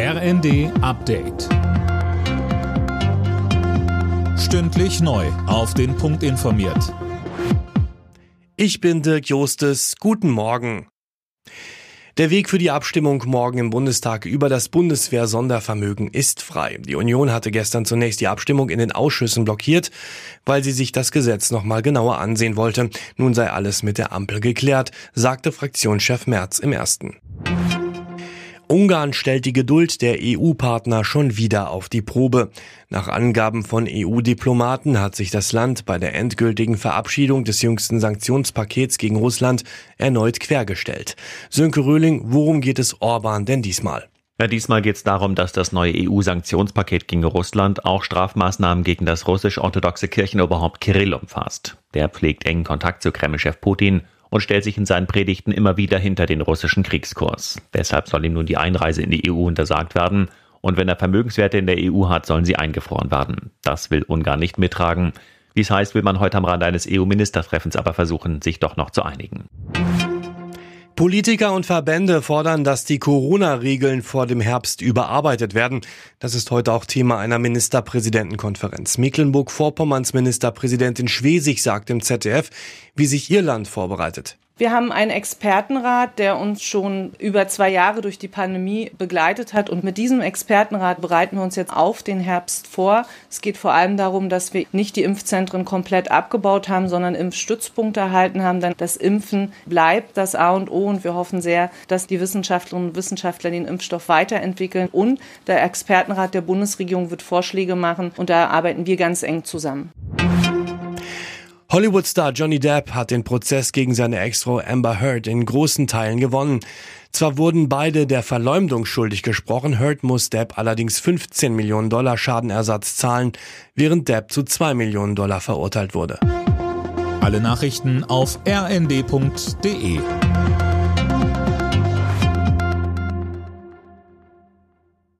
RND Update. Stündlich neu. Auf den Punkt informiert. Ich bin Dirk Jostes. Guten Morgen. Der Weg für die Abstimmung morgen im Bundestag über das Bundeswehr-Sondervermögen ist frei. Die Union hatte gestern zunächst die Abstimmung in den Ausschüssen blockiert, weil sie sich das Gesetz nochmal genauer ansehen wollte. Nun sei alles mit der Ampel geklärt, sagte Fraktionschef Merz im ersten. Ungarn stellt die Geduld der EU-Partner schon wieder auf die Probe. Nach Angaben von EU-Diplomaten hat sich das Land bei der endgültigen Verabschiedung des jüngsten Sanktionspakets gegen Russland erneut quergestellt. Sönke Röhling, worum geht es Orban denn diesmal? Ja, diesmal geht es darum, dass das neue EU-Sanktionspaket gegen Russland auch Strafmaßnahmen gegen das russisch-orthodoxe Kirchenoberhaupt Kirill umfasst. Der pflegt engen Kontakt zu Kremlchef Putin und stellt sich in seinen Predigten immer wieder hinter den russischen Kriegskurs. Deshalb soll ihm nun die Einreise in die EU untersagt werden und wenn er Vermögenswerte in der EU hat, sollen sie eingefroren werden. Das will Ungarn nicht mittragen. Wie es heißt, will man heute am Rande eines EU-Ministertreffens aber versuchen, sich doch noch zu einigen. Politiker und Verbände fordern, dass die Corona-Regeln vor dem Herbst überarbeitet werden. Das ist heute auch Thema einer Ministerpräsidentenkonferenz. Mecklenburg-Vorpommerns Ministerpräsidentin Schwesig sagt im ZDF, wie sich ihr Land vorbereitet. Wir haben einen Expertenrat, der uns schon über zwei Jahre durch die Pandemie begleitet hat. Und mit diesem Expertenrat bereiten wir uns jetzt auf den Herbst vor. Es geht vor allem darum, dass wir nicht die Impfzentren komplett abgebaut haben, sondern Impfstützpunkte erhalten haben. Denn das Impfen bleibt das A und O. Und wir hoffen sehr, dass die Wissenschaftlerinnen und Wissenschaftler den Impfstoff weiterentwickeln. Und der Expertenrat der Bundesregierung wird Vorschläge machen. Und da arbeiten wir ganz eng zusammen. Hollywood-Star Johnny Depp hat den Prozess gegen seine Ex-Frau Amber Heard in großen Teilen gewonnen. Zwar wurden beide der Verleumdung schuldig gesprochen, Heard muss Depp allerdings 15 Millionen Dollar Schadenersatz zahlen, während Depp zu 2 Millionen Dollar verurteilt wurde. Alle Nachrichten auf rnd.de